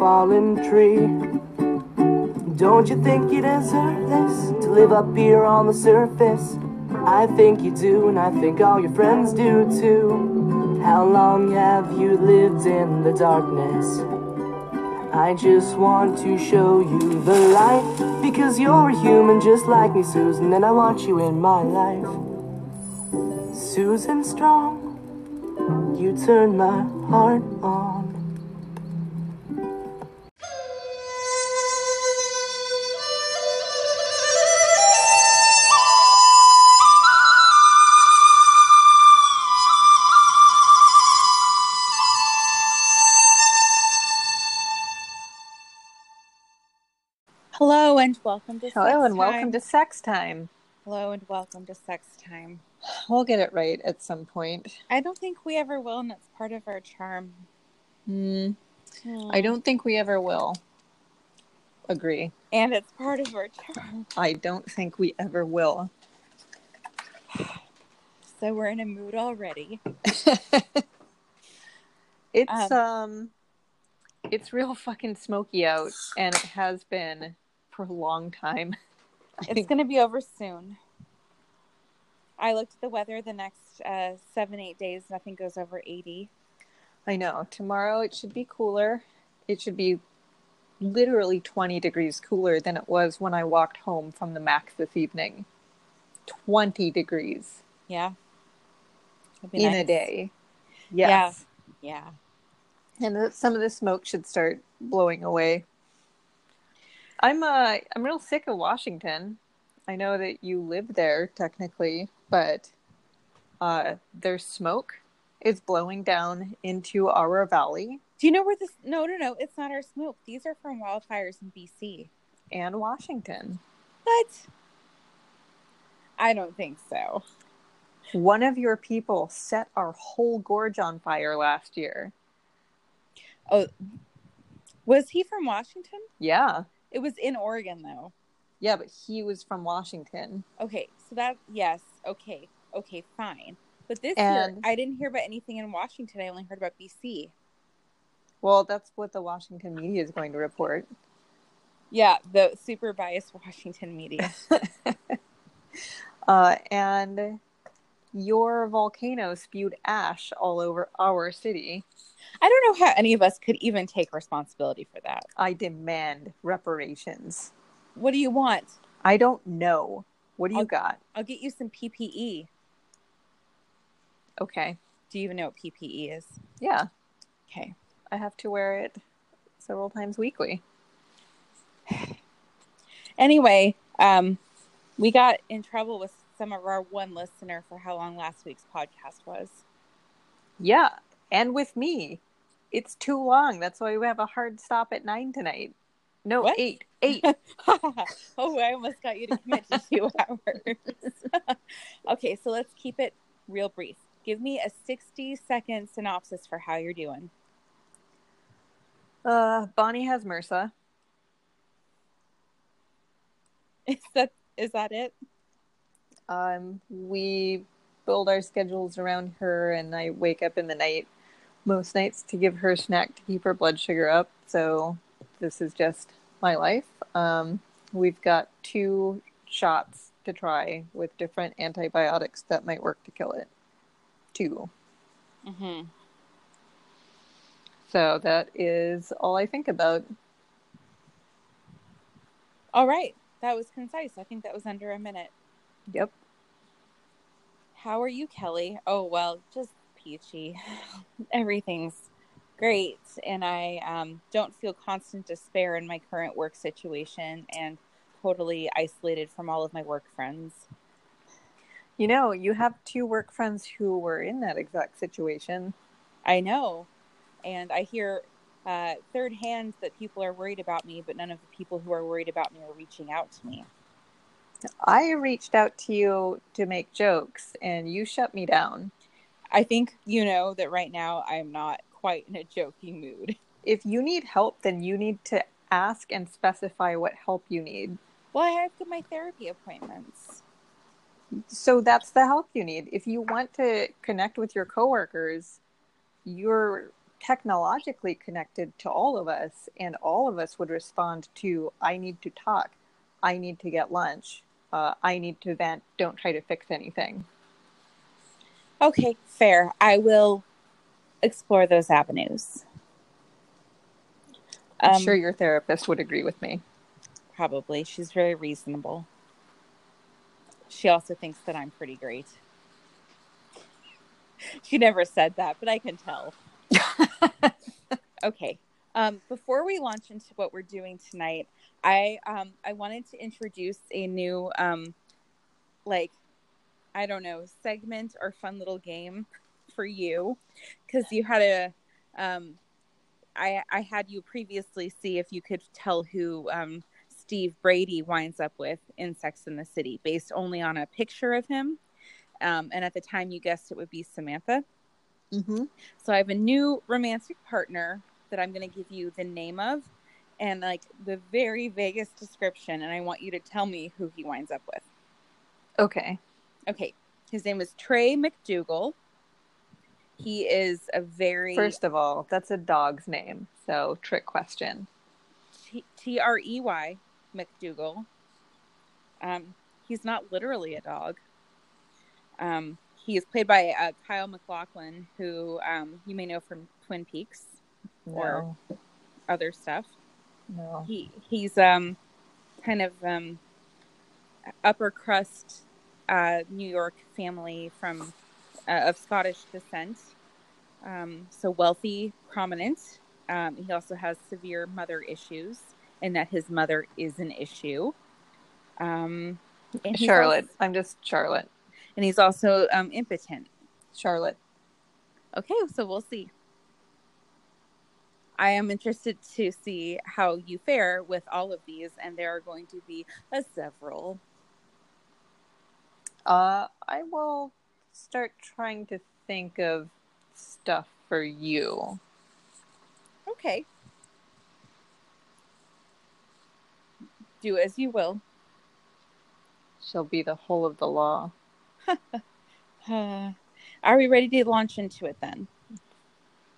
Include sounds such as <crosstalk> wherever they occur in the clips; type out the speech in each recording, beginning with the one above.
fallen tree. Don't you think you deserve this to live up here on the surface? I think you do, and I think all your friends do too. How long have you lived in the darkness? I just want to show you the light because you're a human just like me, Susan, and I want you in my life. Susan Strong, you turn my heart on. And welcome to Hello Sex and welcome Time. to Sex Time. Hello and welcome to Sex Time. We'll get it right at some point. I don't think we ever will, and it's part of our charm. Hmm. I don't think we ever will. Agree. And it's part of our charm. I don't think we ever will. <sighs> So we're in a mood already. <laughs> It's Um, um it's real fucking smoky out and it has been for a long time. <laughs> It's going to be over soon. I looked at the weather the next uh, seven, eight days. Nothing goes over 80. I know. Tomorrow it should be cooler. It should be literally 20 degrees cooler than it was when I walked home from the Mac this evening. 20 degrees Yeah. In a day. Yes. Yeah. And the, some of the smoke should start blowing away. I'm uh I'm real sick of Washington. I know that you live there technically, but uh their smoke is blowing down into our valley Do you know where this? No, no, no. It's not our smoke. These are from wildfires in BC. and Washington. What? I don't think so. One of your people set our whole gorge on fire last year. Oh, was he from Washington? Yeah. It was in Oregon, though. Yeah, but he was from Washington. Okay, so that yes, okay, okay, fine. But this And- year, I didn't hear about anything in Washington. I only heard about BC. Well, that's what the Washington media is going to report. Yeah, the super biased Washington media. <laughs> Uh, and your volcano spewed ash all over our city. I don't know how any of us could even take responsibility for that. I demand reparations. What do you want? I don't know. What do you I'll- got? I'll get you some PPE. Okay. Do you even know what PPE is? Yeah, Okay. I have to wear it several times weekly. <sighs> Anyway, um, we got in trouble with some of our one listener for how long last week's podcast was. Yeah, and with me, it's too long. That's why we have a hard stop at nine tonight. No, What? eight. <laughs> Eight. oh, I almost got you to commit to two <laughs> hours. <laughs> okay, so let's keep it real brief. Give me a 60 second synopsis for how you're doing. uh, Bonnie has MRSA. Is that is that it? Um, we build our schedules around her, and I wake up in the night most nights to give her a snack to keep her blood sugar up. So this is just my life. Um, we've got two shots to try with different antibiotics that might work to kill it. Two. Mm-hmm. So that is all I think about. All right, that was concise. I think that was under a minute. Yep. How are you, Kelly? Oh well, just peachy. <laughs> Everything's great, and I um, don't feel constant despair in my current work situation, and totally isolated from all of my work friends. You know, you have two work friends who were in that exact situation. I know, and I hear uh, third hand that people are worried about me, but none of the people who are worried about me are reaching out to me. I reached out to you to make jokes and you shut me down. I think you know that right now I'm not quite in a joking mood. If you need help, then you need to ask and specify what help you need. Well, I have to my therapy appointments. So that's the help you need. If you want to connect with your coworkers, you're technologically connected to all of us, and all of us would respond to I need to talk, I need to get lunch, uh, I need to vent, don't try to fix anything. Okay, fair. I will explore those avenues. I'm Um, sure your therapist would agree with me. Probably. She's very reasonable. She also thinks that I'm pretty great. <laughs> She never said that, but I can tell. <laughs> okay. Um, before we launch into what we're doing tonight, I um, I wanted to introduce a new um, like I don't know segment or fun little game for you because you had a um, I I had you previously see if you could tell who um, Steve Brady winds up with in Sex in the City based only on a picture of him. Um, and at the time, you guessed it would be Samantha. Mm-hmm. So I have a new romantic partner that I'm going to give you the name of and like the very vaguest description. And I want you to tell me who he winds up with. Okay. Okay. His name is Trey MacDougal. He is a very First of all, that's a dog's name, so trick question. T R E Y MacDougal. Um, he's not literally a dog. Um, he is played by uh, Kyle MacLachlan, who um, you may know from Twin Peaks or other stuff. no. He he's um, kind of um, upper crust uh, New York family from uh, of Scottish descent. Um, so wealthy, prominent. Um, he also has severe mother issues, and that his mother is an issue. Um, Charlotte. also- I'm just Charlotte. and he's also um, impotent. Charlotte. Okay, so we'll see. I am interested to see how you fare with all of these, and there are going to be a several. Uh, I will start trying to think of stuff for you. Okay. Do as you will. Shall be the whole of the law. Uh, <laughs> are we ready to launch into it then?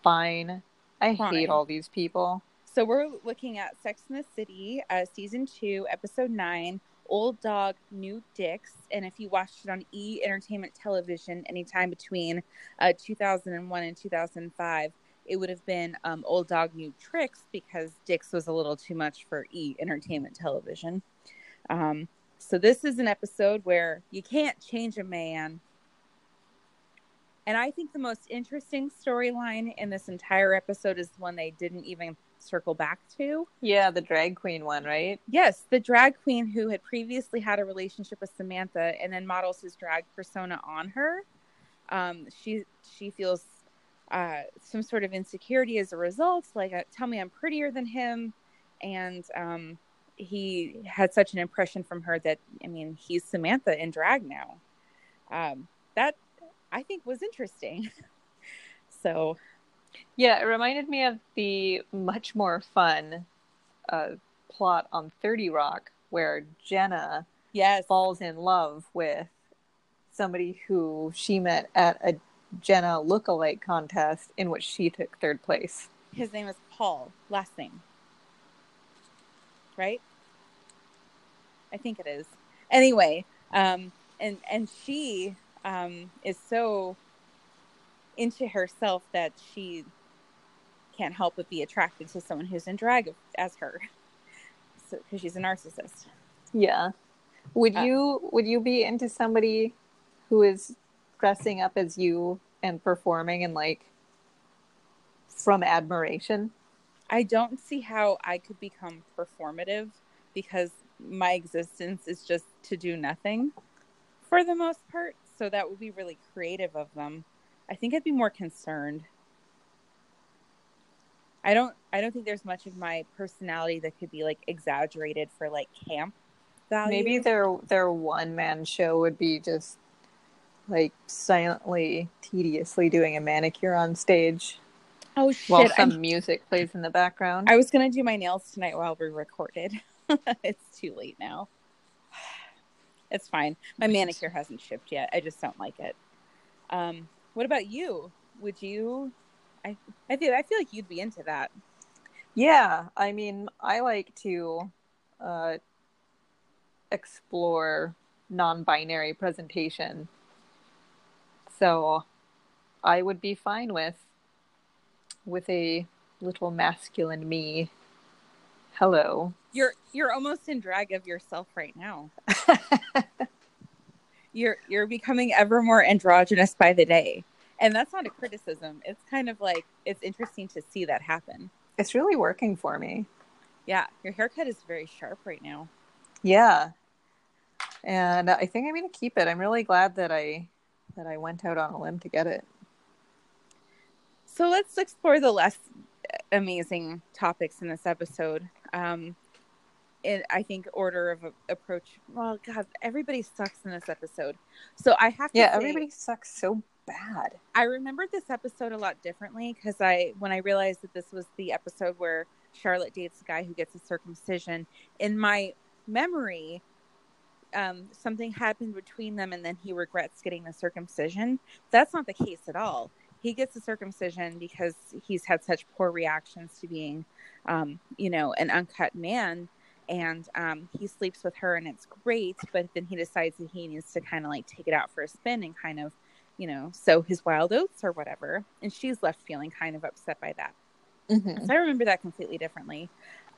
Fine. I Fine. hate all these people. So we're looking at Sex in the City, uh, season two, episode nine, Old Dog, New Dicks. And if you watched it on E Entertainment Television anytime between uh, 2001 and 2005, it would have been um, Old Dog, New Tricks because Dicks was a little too much for E Entertainment Television. Um, so this is an episode where you can't change a man. And I think the most interesting storyline in this entire episode is the one they didn't even circle back to. Yeah, the drag queen one, right? Yes, the drag queen who had previously had a relationship with Samantha and then models his drag persona on her. Um, she she feels uh, some sort of insecurity as a result. Like, uh, tell me I'm prettier than him, and um, he had such an impression from her that I mean he's Samantha in drag now. Um, that I think was interesting. <laughs> so Yeah, it reminded me of the much more fun uh, plot on 30 Rock where Jenna yes, falls in love with somebody who she met at a Jenna look-alike contest in which she took third place. his name is Paul. Last name, right? I think it is. Anyway, um, and and she um, is so into herself that she can't help but be attracted to someone who's in drag as her, <laughs> because she's a narcissist. Yeah. Would Uh, you would you be into somebody who is dressing up as you and performing and like from admiration? I don't see how I could become performative because my existence is just to do nothing for the most part. So that would be really creative of them. I think I'd be more concerned. I don't I don't think there's much of my personality that could be like exaggerated for like camp value. Maybe their their one man show would be just like silently, tediously doing a manicure on stage. Oh shit! while some I'm- music plays in the background. I was gonna do my nails tonight while we recorded. <laughs> it's too late now. It's fine. My manicure hasn't shipped yet. I just don't like it. Um, what about you? Would you? I I feel I feel like you'd be into that. Yeah, I mean, I like to uh, explore non-binary presentation, so I would be fine with with a little masculine me. Hello. You're you're almost in drag of yourself right now. <laughs> You're you're becoming ever more androgynous by the day. And that's not a criticism. It's kind of like it's interesting to see that happen. it's really working for me. Yeah, your haircut is very sharp right now. Yeah. And I think I'm going to keep it. I'm really glad that I that I went out on a limb to get it. So let's explore the less amazing topics in this episode. Um, in I think order of approach. Well, God, everybody sucks in this episode. So I have to. Yeah, say, everybody sucks so bad. I remembered this episode a lot differently because I, when I realized that this was the episode where Charlotte dates the guy who gets a circumcision. In my memory, um, something happened between them, and then he regrets getting the circumcision. That's not the case at all. He gets the circumcision because he's had such poor reactions to being, um, you know, an uncut man. And um, he sleeps with her, and it's great. But then he decides that he needs to kind of like take it out for a spin and kind of you know, sow his wild oats or whatever. And she's left feeling kind of upset by that. Mm-hmm. So I remember that completely differently.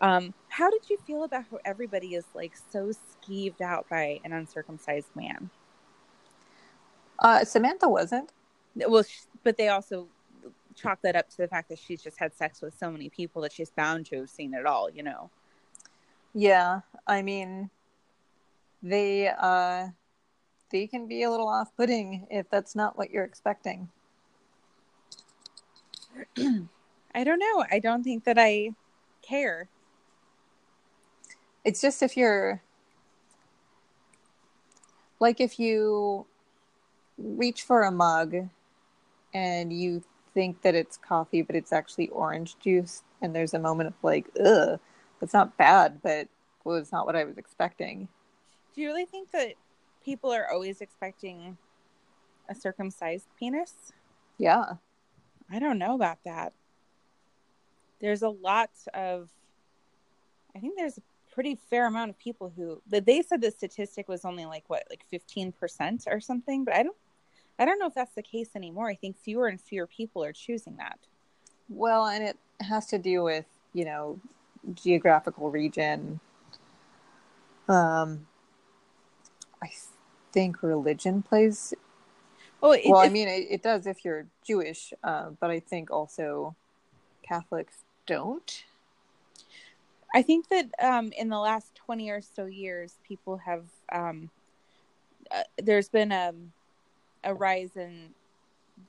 Um, how did you feel about how everybody is like so skeeved out by an uncircumcised man? Uh, Samantha wasn't. Well, sh- but they also chalk that up to the fact that she's just had sex with so many people that she's bound to have seen it all, you know? Yeah, I mean, they uh, they can be a little off-putting if that's not what you're expecting. <clears throat> I don't know. I don't think that I care. It's just if you're like if you reach for a mug and you think that it's coffee, but it's actually orange juice, and there's a moment of like, ugh, that's not bad, but well, it's not what I was expecting. Do you really think that people are always expecting a circumcised penis? Yeah. I don't know about that. There's a lot of, I think there's a pretty fair amount of people who they said the statistic was only like what, like 15% or something, but I don't, I don't know if that's the case anymore. I think fewer and fewer people are choosing that. Well, and it has to do with, you know, geographical region. Um, I think religion plays. Oh, it, Well, I mean, it, it does if you're Jewish, uh, but I think also Catholics don't. I think that um, in the last 20 or so years, people have, um, uh, there's been a, a rise in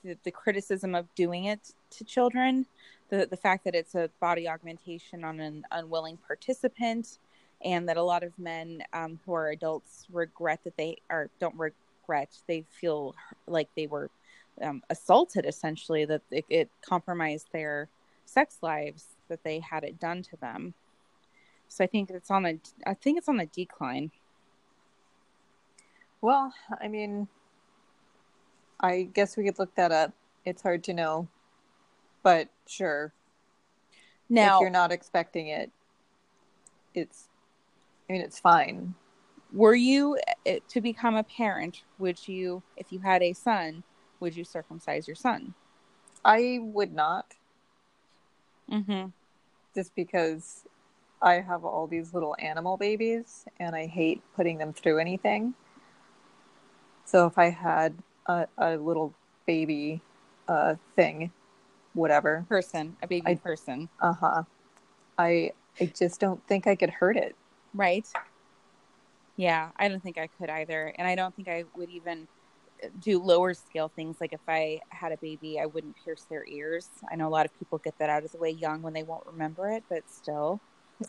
the, the criticism of doing it to children. The, the fact that it's a body augmentation on an unwilling participant, and that a lot of men um, who are adults regret that they are, don't regret, they feel like they were um, assaulted essentially, that it, it compromised their sex lives, that they had it done to them. So I think it's on a I think it's on the decline. Well, I mean, I guess we could look that up. It's hard to know, but sure. Now, if you're not expecting it, it's. I mean, it's fine. were you uh, to become a parent, would you if you had a son, would you circumcise your son? I would not, Mhm. just because I have all these little animal babies, and I hate putting them through anything. So if I had a, a little baby uh, thing, whatever, Person, a baby I- person, uh huh, I I just don't think I could hurt it. right? Yeah, I don't think I could either, and I don't think I would even uh, do lower scale things like if I had a baby, I wouldn't pierce their ears. I know a lot of people get that out of the way young when they won't remember it, but still.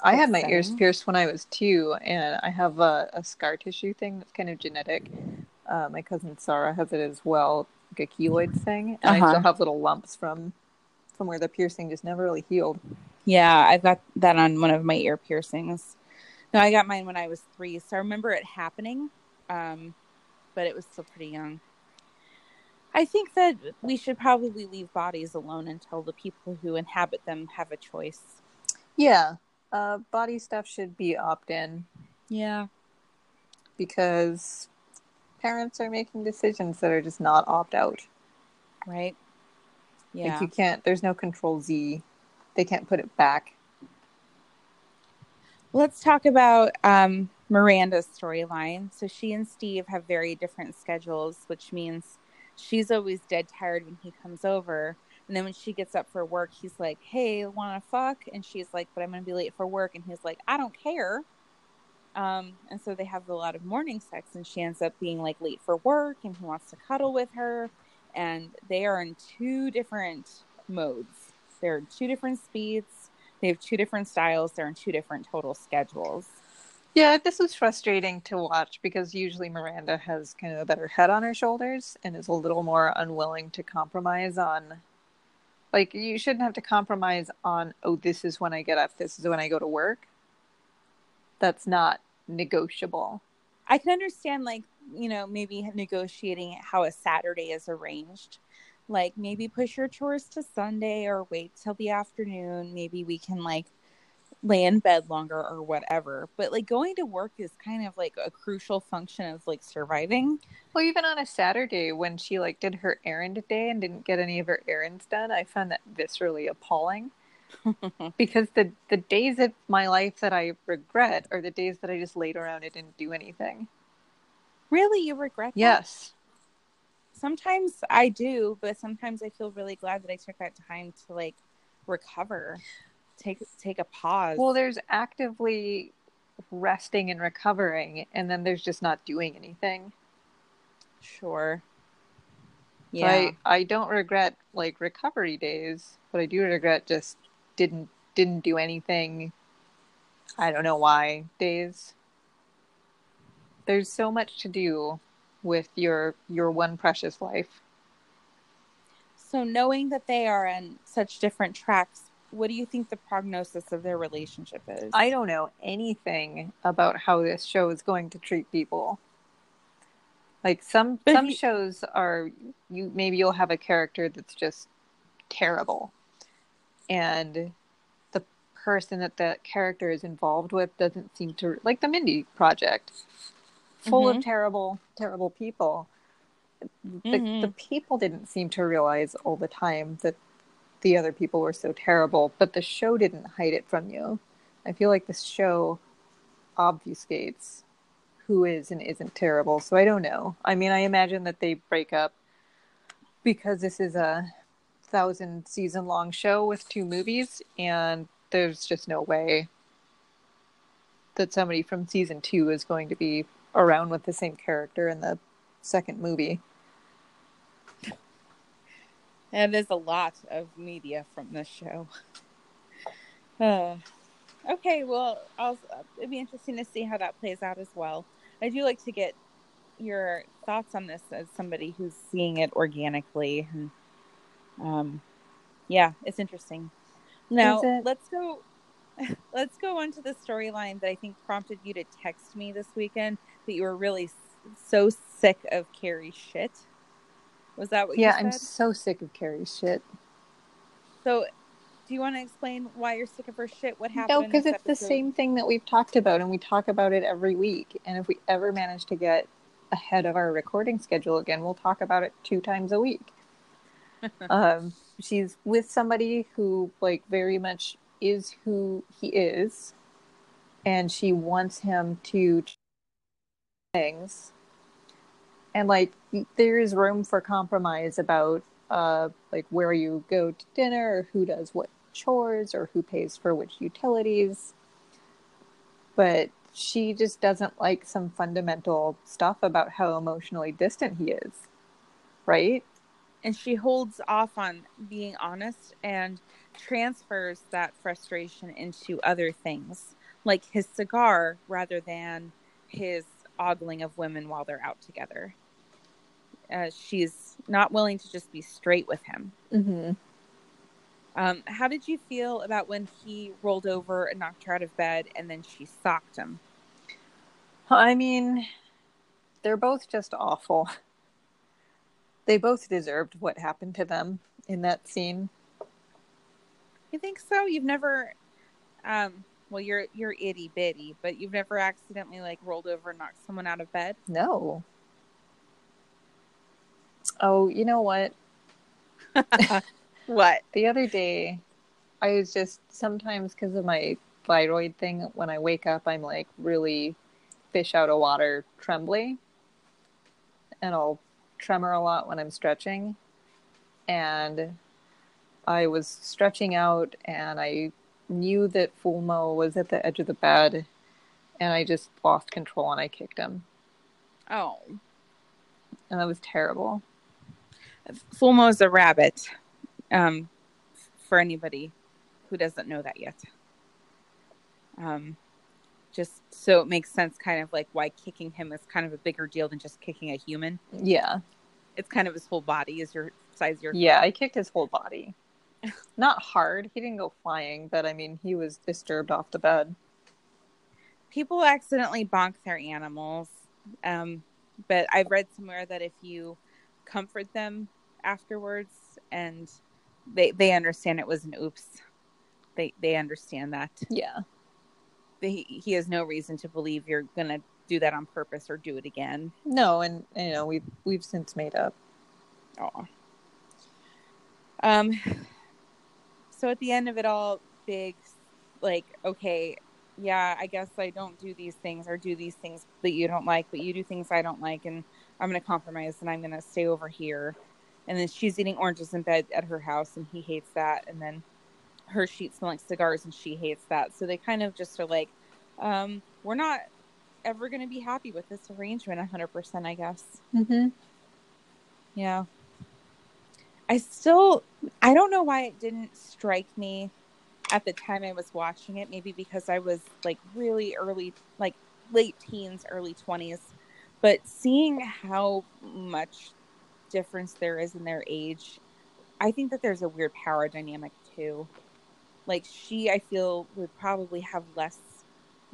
I had my ears pierced when I was two, and I have a, a scar tissue thing that's kind of genetic. Uh, my cousin Sarah has it as well, like a keloid thing, and I Uh-huh. still have little lumps from from where the piercing just never really healed. Yeah, I've got that on one of my ear piercings. No, I got mine when I was three, so I remember it happening, um, but it was still pretty young. I think that we should probably leave bodies alone until the people who inhabit them have a choice. Yeah, uh, body stuff should be opt in Yeah. because parents are making decisions that are just not opt out. Right. Yeah. Like you can't. There's no control Z. They can't put it back. Let's talk about um, Miranda's storyline. So she and Steve have very different schedules, which means she's always dead tired when he comes over. And then when she gets up for work, he's like, Hey, wanna fuck? And she's like, But I'm gonna be late for work. And he's like, I don't care. Um, and so they have a lot of morning sex, and she ends up being like late for work, and he wants to cuddle with her. And they are in two different modes, they're in two different speeds, they have two different styles, they're in two different total schedules. Yeah, this was frustrating to watch because usually Miranda has kind of a better head on her shoulders and is a little more unwilling to compromise on. Like, you shouldn't have to compromise on, oh, this is when I get up, this is when I go to work. That's not negotiable. I can understand, like, you know, maybe negotiating how a Saturday is arranged. Like, maybe push your chores to Sunday or wait till the afternoon. Maybe we can, like, lay in bed longer or whatever. But, like, going to work is kind of like a crucial function of, like, surviving. Well, even on a Saturday when she like did her errand day and didn't get any of her errands done, I found that viscerally appalling. <laughs> because the the days of my life that I regret are the days that I just laid around and didn't do anything. Really? You regret that? Yes. Sometimes I do, but sometimes I feel really glad that I took that time to, like, recover. Take take a pause. Well, there's actively resting and recovering, and then there's just not doing anything. sure. Yeah. I I don't regret like recovery days, but I do regret just didn't didn't do anything. I don't know why days. There's so much to do with your your one precious life. So, knowing that they are on such different tracks, what do you think the prognosis of their relationship is? I don't know anything about how this show is going to treat people. Like some But some you- shows are you maybe you'll have a character that's just terrible. And the person that that character is involved with doesn't seem to like the Mindy project. Full Mhm. of terrible terrible people. The, Mhm. the people didn't seem to realize all the time that the other people were so terrible, but the show didn't hide it from you. I feel like this show obfuscates who is and isn't terrible. So I don't know. I mean, I imagine that they break up because this is a thousand season long show with two movies, and there's just no way that somebody from season two is going to be around with the same character in the second movie. And there's a lot of media from this show. Uh, okay, well, I'll, it'd be interesting to see how that plays out as well. I do like to get your thoughts on this as somebody who's seeing it organically. And, um, yeah, it's interesting. Now it? let's go. <laughs> Let's go on to the storyline that I think prompted you to text me this weekend that you were really so sick of Carrie's shit. Was that what you said? yeah, I'm so sick of Carrie's shit. So, do you want to explain why you're sick of her shit? What happened? No, because it's the same thing that we've talked about, and we talk about it every week. And if we ever manage to get ahead of our recording schedule again, we'll talk about it two times a week. <laughs> um, she's with somebody who, like, very much is who he is, and she wants him to things. And like, there is room for compromise about, uh, like where you go to dinner, or who does what chores, or who pays for which utilities. But she just doesn't like some fundamental stuff about how emotionally distant he is, right? and she holds off on being honest and transfers that frustration into other things, like his cigar, rather than his ogling of women while they're out together. Uh, she's not willing to just be straight with him. Mm-hmm. Um, how did you feel about when he rolled over and knocked her out of bed and then she socked him? I mean, they're both just awful. They both deserved what happened to them in that scene. You think so? You've never, um, well, you're you're itty bitty, but you've never accidentally like rolled over and knocked someone out of bed. No. Oh, you know what? <laughs> What? The other day, I was just sometimes because of my thyroid thing, when I wake up, I'm like really fish out of water trembly. And I'll tremor a lot when I'm stretching. And I was stretching out and I knew that Fulmo was at the edge of the bed. And I just lost control and I kicked him. Oh, And that was terrible. Fulmo is a rabbit. Um, for anybody who doesn't know that yet. Um, just so it makes sense, kind of like why kicking him is kind of a bigger deal than just kicking a human. Yeah. It's kind of his whole body is your size your Yeah, I kicked his whole body. <laughs> Not hard. He didn't go flying, but I mean, he was disturbed off the bed. people accidentally bonk their animals. Um, but I've read somewhere that if you comfort them afterwards and they they understand it was an oops, they they understand that. Yeah. They, he has no reason to believe you're gonna do that on purpose or do it again. No, and you know we've we've since made up. Oh. Um. So at the end of it all, big, like, okay, yeah, I guess I don't do these things or do these things that you don't like, but you do things I don't like, and I'm gonna compromise and I'm gonna stay over here. And then she's eating oranges in bed at her house, and he hates that. And then her sheets smell like cigars, and she hates that. So they kind of just are like, um, we're not ever gonna be happy with this arrangement 100%, I guess. Mm-hmm. Yeah. I still I don't know why it didn't strike me at the time I was watching it, maybe because I was like really early like late teens, early 20s. But seeing how much difference there is in their age, I think that there's a weird power dynamic too. Like she I feel would probably have less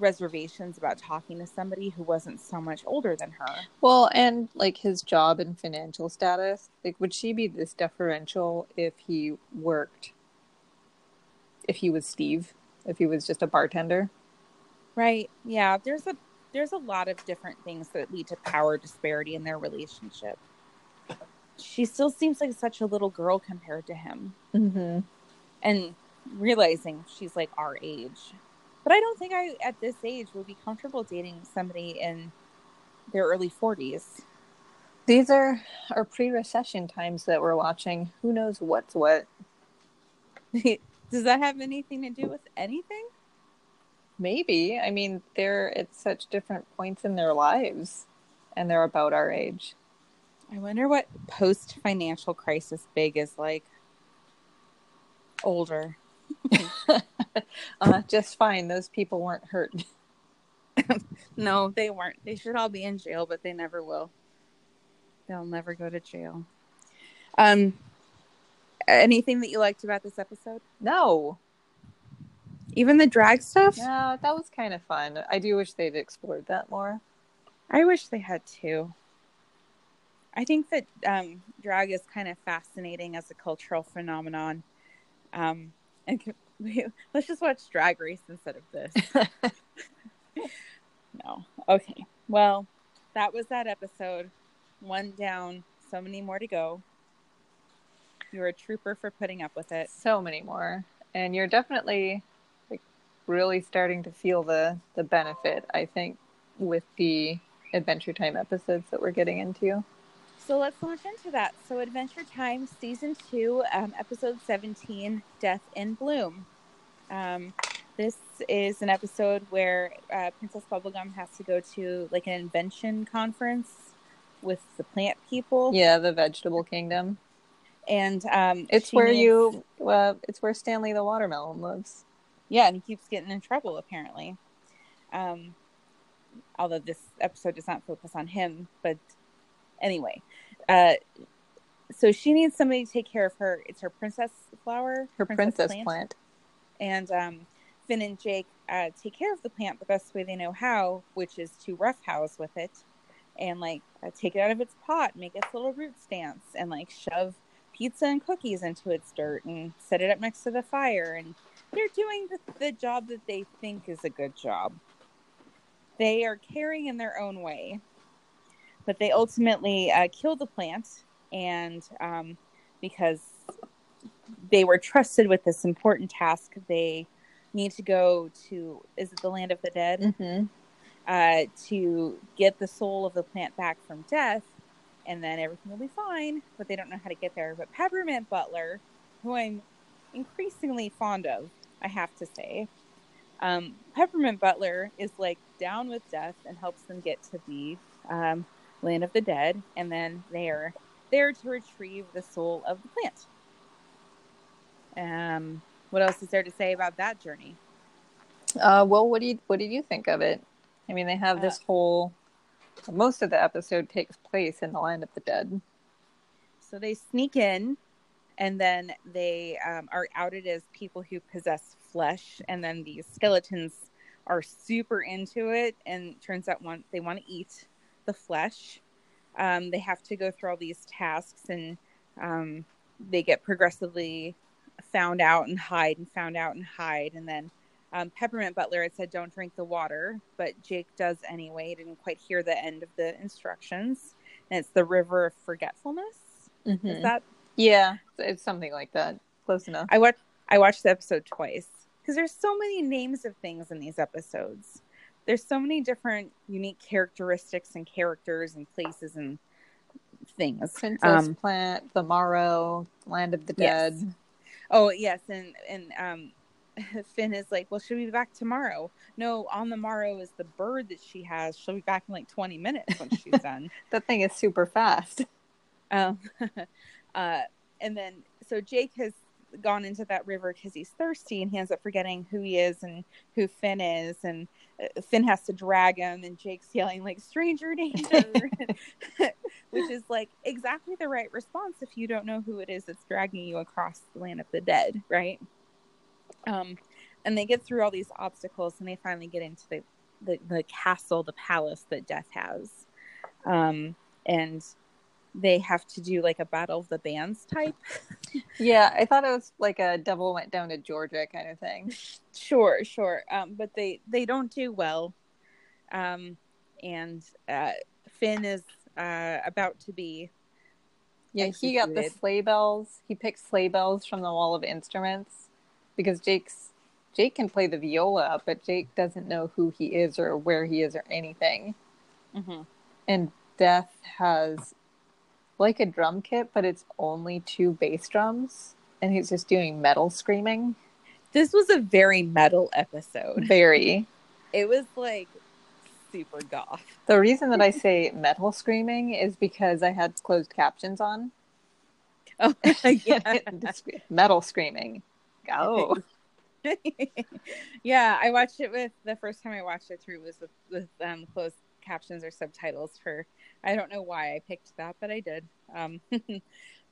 reservations about talking to somebody who wasn't so much older than her. Well, and like his job and financial status, like would she be this deferential if he worked? If he was Steve, if he was just a bartender? Right. Yeah. There's a there's a lot of different things that lead to power disparity in their relationship. She still seems like such a little girl compared to him. Mm-hmm. And realizing she's like our age. But I don't think I at this age would be comfortable dating somebody in their early 40s. These are our pre-recession times that we're watching. Who knows what's what? <laughs> Does that have anything to do with anything? Maybe. I mean, they're at such different points in their lives, and they're about our age. I wonder what post financial crisis big is like. Older. <laughs> <laughs> uh, just fine. Those people weren't hurt. <laughs> No, they weren't. They should all be in jail, but they never will. They'll never go to jail. Um anything that you liked about this episode? No, Even the drag stuff? no, that was kind of fun. I do wish they'd explored that more. I wish they had too. I think that um, drag is kind of fascinating as a cultural phenomenon. Um, and <laughs> let's just watch Drag Race instead of this. <laughs> no. Okay. Well, that was that episode. One down, so many more to go. You're a trooper for putting up with it. so many more, and you're definitely like really starting to feel the the benefit. I think with the Adventure Time episodes that we're getting into. So let's launch into that. So, Adventure Time, Season 2, um, Episode 17 Death in Bloom. Um, this is an episode where uh, Princess Bubblegum has to go to like an invention conference with the plant people. Yeah, the Vegetable Kingdom. And um, It's where needs- you. Uh, it's where Stanley the watermelon lives. Yeah, and he keeps getting in trouble apparently. Um, although this episode does not focus on him, but anyway, uh, so she needs somebody to take care of her. It's her princess flower, Her princess, plant. And um, Finn and Jake uh, take care of the plant the best way they know how, which is to roughhouse with it and like uh, take it out of its pot, make its little root stance, and like shove pizza and cookies into its dirt and set it up next to the fire. And they're doing the, the job that they think is a good job. They are caring in their own way, but they ultimately uh, kill the plant, and um, because they were trusted with this important task, they need to go to is it the land of the dead Mm-hmm. uh, to get the soul of the plant back from death, and then everything will be fine. But they don't know how to get there. But Peppermint Butler, who I'm increasingly fond of, I have to say, um, Peppermint Butler is like down with death and helps them get to the um, land of the dead, and then they are there to retrieve the soul of the plant. Um, what else is there to say about that journey? Uh, well, what do you what did you think of it? I mean, they have this whole. Most of the episode takes place in the land of the dead. So they sneak in, and then they um, are outed as people who possess flesh, and then these skeletons are super into it, and turns out want they want to eat the flesh. Um, they have to go through all these tasks, and um, they get progressively found out and hide, and found out and hide, and then. Um, Peppermint Butler had said, "Don't drink the water," but Jake does anyway. He didn't quite hear the end of the instructions, and it's the River of Forgetfulness. Mm-hmm. Is that Yeah, it's something like that. Close enough. I watched I watched the episode twice because there's so many names of things in these episodes. There's so many different unique characteristics and characters and places and things. Princess Um, Plant, the Morrow, Land of the Yes. Oh yes, and and um, <laughs> Finn is like, well, she'll be back tomorrow. No, on the morrow is the bird that she has. She'll be back in like 20 minutes when she's <laughs> done. That thing is super fast. Um, <laughs> uh, and then so Jake has gone into that river because he's thirsty, and he ends up forgetting who he is and who Finn is, and uh, Finn has to drag him, and Jake's yelling like "stranger danger," <laughs> which is like exactly the right response if you don't know who it is that's dragging you across the land of the dead, right? Um, and they get through all these obstacles, and they finally get into the the, the castle, the palace that Death has, um, and they have to do like a battle of the bands type. Yeah, I thought it was like a devil went down to Georgia kind of thing. Sure, sure. Um, but they they don't do well. Um, and uh, Finn is uh, about to be Yeah, he got the sleigh bells. He picked sleigh bells from the wall of instruments because Jake's Jake can play the viola, but Jake doesn't know who he is or where he is or anything. Mhm. And Death has like a drum kit, but it's only two bass drums, and he's just doing metal screaming. This was a very metal episode. Very. <laughs> It was like super goth. The reason that I say metal screaming is because I had closed captions on. Oh <laughs> yeah. <laughs> metal screaming. Go. yeah, I watched it with the first time I watched it through was with, with um, closed captions or subtitles for I don't know why I picked that, but I did. Um, <laughs>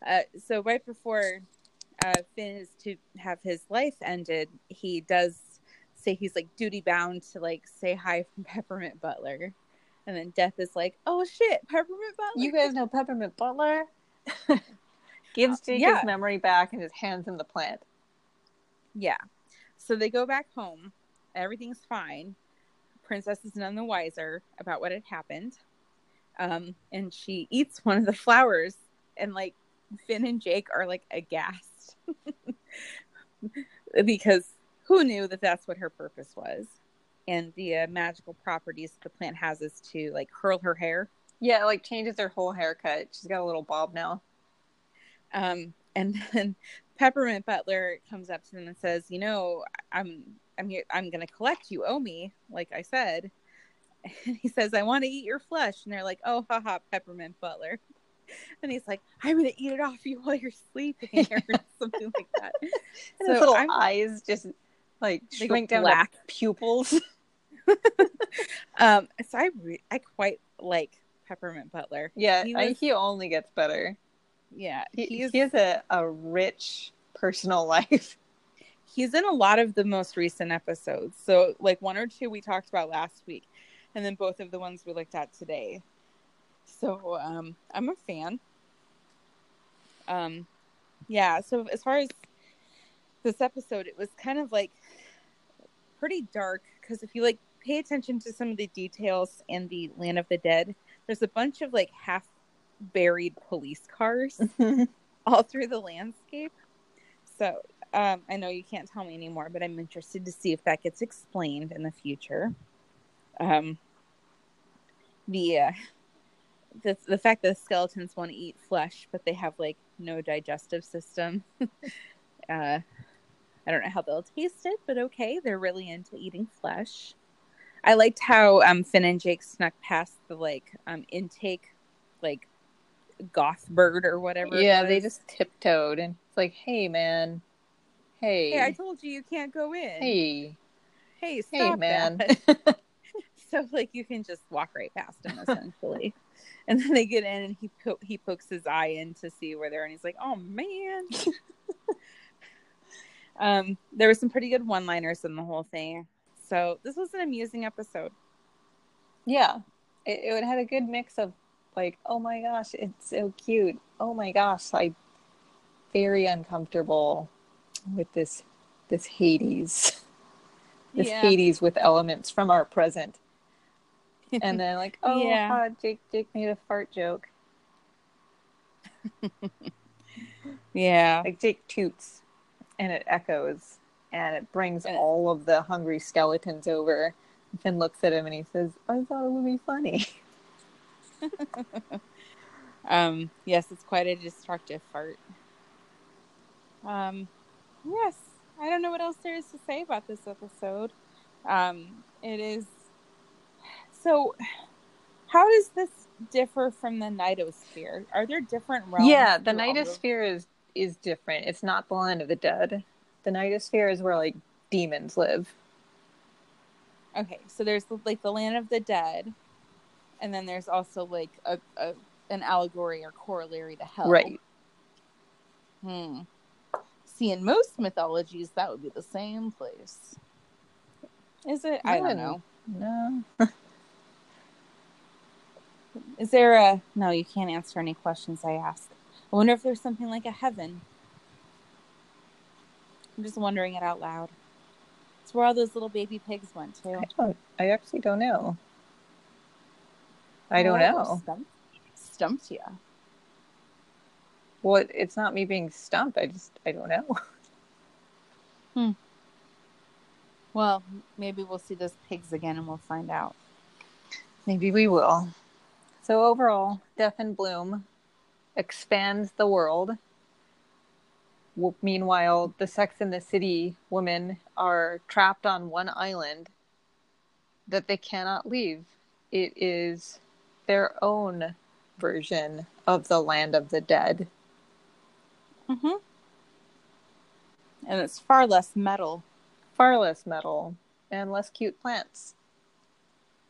uh, so right before uh, Finn is to have his life ended, he does say he's like duty bound to like say hi from <laughs> Peppermint Butler, and then Death is like, "Oh shit, Peppermint Butler!" You guys know Peppermint Butler? <laughs> Gives Jake Yeah. his memory back and his hands in the plant. Yeah. So they go back home. Everything's fine. Princess is none the wiser about what had happened. Um, and she eats one of the flowers, and like Finn and Jake are like aghast <laughs> because who knew that that's what her purpose was? And the uh, magical properties the plant has is to like curl her hair. Yeah, it, like changes her whole haircut. She's got a little bob now. Um, and then <laughs> Peppermint Butler comes up to them and says, "You know, I'm I'm here. I'm going to collect. You owe me, like I said." And <laughs> he says, "I want to eat your flesh." And they're like, "Oh, haha, Peppermint Butler." <laughs> And he's like, "I'm going to eat it off you while you're sleeping," or <laughs> something like that. And So his little I'm- eyes just like shrink down black. pupils. Um, so I re- I quite like Peppermint Butler. yeah, He I, he only gets better. Yeah, He, he's he has a, a rich personal life. he's in a lot of the most recent episodes. So like one or two we talked about last week, and then both of the ones we looked at today. So um, I'm a fan. Um, yeah. So as far as this episode, it was kind of like pretty dark because if you like pay attention to some of the details in the Land of the Dead, there's a bunch of like half buried police cars <laughs> all through the landscape. So um, I know you can't tell me anymore, but I'm interested to see if that gets explained in the future. Um, the uh, the the fact that skeletons want to eat flesh, but they have like no digestive system. <laughs> uh, I don't know how they'll taste it, but okay, they're really into eating flesh. I liked how um, Finn and Jake snuck past the like um, intake, like goth bird or whatever. yeah, they just tiptoed and it's like, hey man, hey, Hey, I told you you can't go in. hey, hey, hey man. <laughs> <laughs> so like you can just walk right past him essentially. <laughs> and then they get in and he po- he pokes his eye in to see where they're and he's like, "Oh man." <laughs> um there were some pretty good one-liners in the whole thing. So this was an amusing episode. yeah, it, it had a good mix of like, oh my gosh, it's so cute. Oh my gosh, I very uncomfortable with this this Hades. This Yeah. Hades with elements from our present. And then like, <laughs> oh, Yeah. ha, Jake Jake made a fart joke. <laughs> Yeah. Like Jake toots and it echoes and it brings And all of the hungry skeletons over. Finn looks at him and he says, I thought it would be funny. <laughs> Um yes, it's quite a destructive fart. Um yes, I don't know what else there is to say about this episode. Um it is so how does this differ from the Nightosphere? Are there different realms? yeah, the through all of- Nightosphere is is different. It's not the land of the dead. The Nightosphere is where like demons live. Okay, so there's like the land of the dead, and then there's also like a, a an allegory or corollary to hell. Right. Hmm. See, in most mythologies, that would be the same place. Is it? I don't No. know. No. <laughs> Is there a? No, you can't answer any questions I ask. I wonder if there's something like a heaven. I'm just wondering it out loud. It's where all those little baby pigs went to. I don't I actually don't know. I don't Oh, know. Stumped, stumped you. What it's not me being stumped, I just I don't know. <laughs> Hmm. Well, maybe we'll see those pigs again and we'll find out. Maybe we will. So overall, Death in Bloom expands the world. Meanwhile, the Sex and the City women are trapped on one island that they cannot leave. It is their own version of the land of the dead. Mm-hmm. And it's far less metal. Far less metal and less cute plants.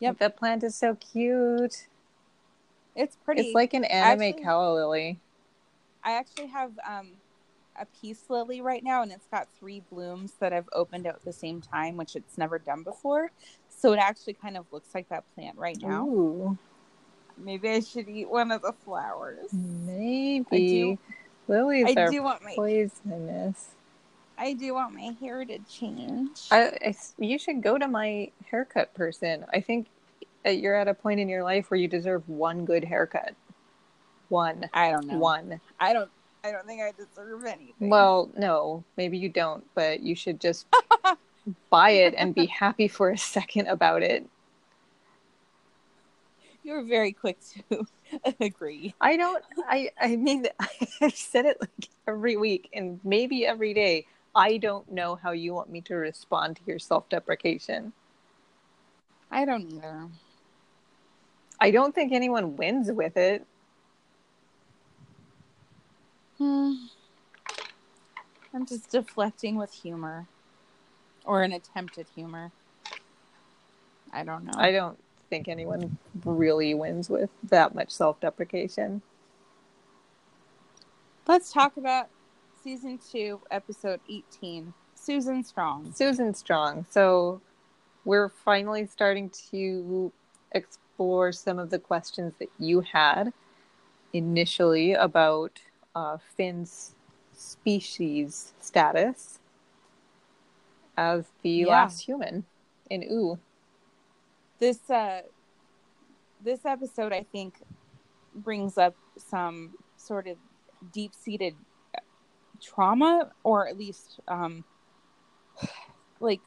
Yep. That plant is so cute. It's pretty. It's like an anime Actually- calla lily. I actually have um, a peace lily right now, and it's got three blooms that I've opened at the same time, which it's never done before. So it actually kind of looks like that plant right now. Ooh. Maybe I should eat one of the flowers. Maybe. Lilies I are do want my poisonous. I do want my hair to change. I, I you should go to my haircut person. I think you're at a point in your life where you deserve one good haircut. One. I don't know. One. I don't. I don't think I deserve anything. Well, no, maybe you don't, but you should just <laughs> buy it and be happy for a second about it. you were very quick to <laughs> agree. I don't. I. I mean, <laughs> I've said it like every week and maybe every day. I don't know how you want me to respond to your self-deprecation. I don't either. I don't think anyone wins with it. Hmm. I'm just deflecting with humor, or an attempted humor. I don't know. I don't think anyone really wins with that much self-deprecation. Let's talk about season two, episode 18 Susan Strong. Susan Strong. So we're finally starting to explore some of the questions that you had initially about uh, Finn's species status as the Yeah. last human in Ooh. This uh this episode I think brings up some sort of deep-seated trauma or at least um like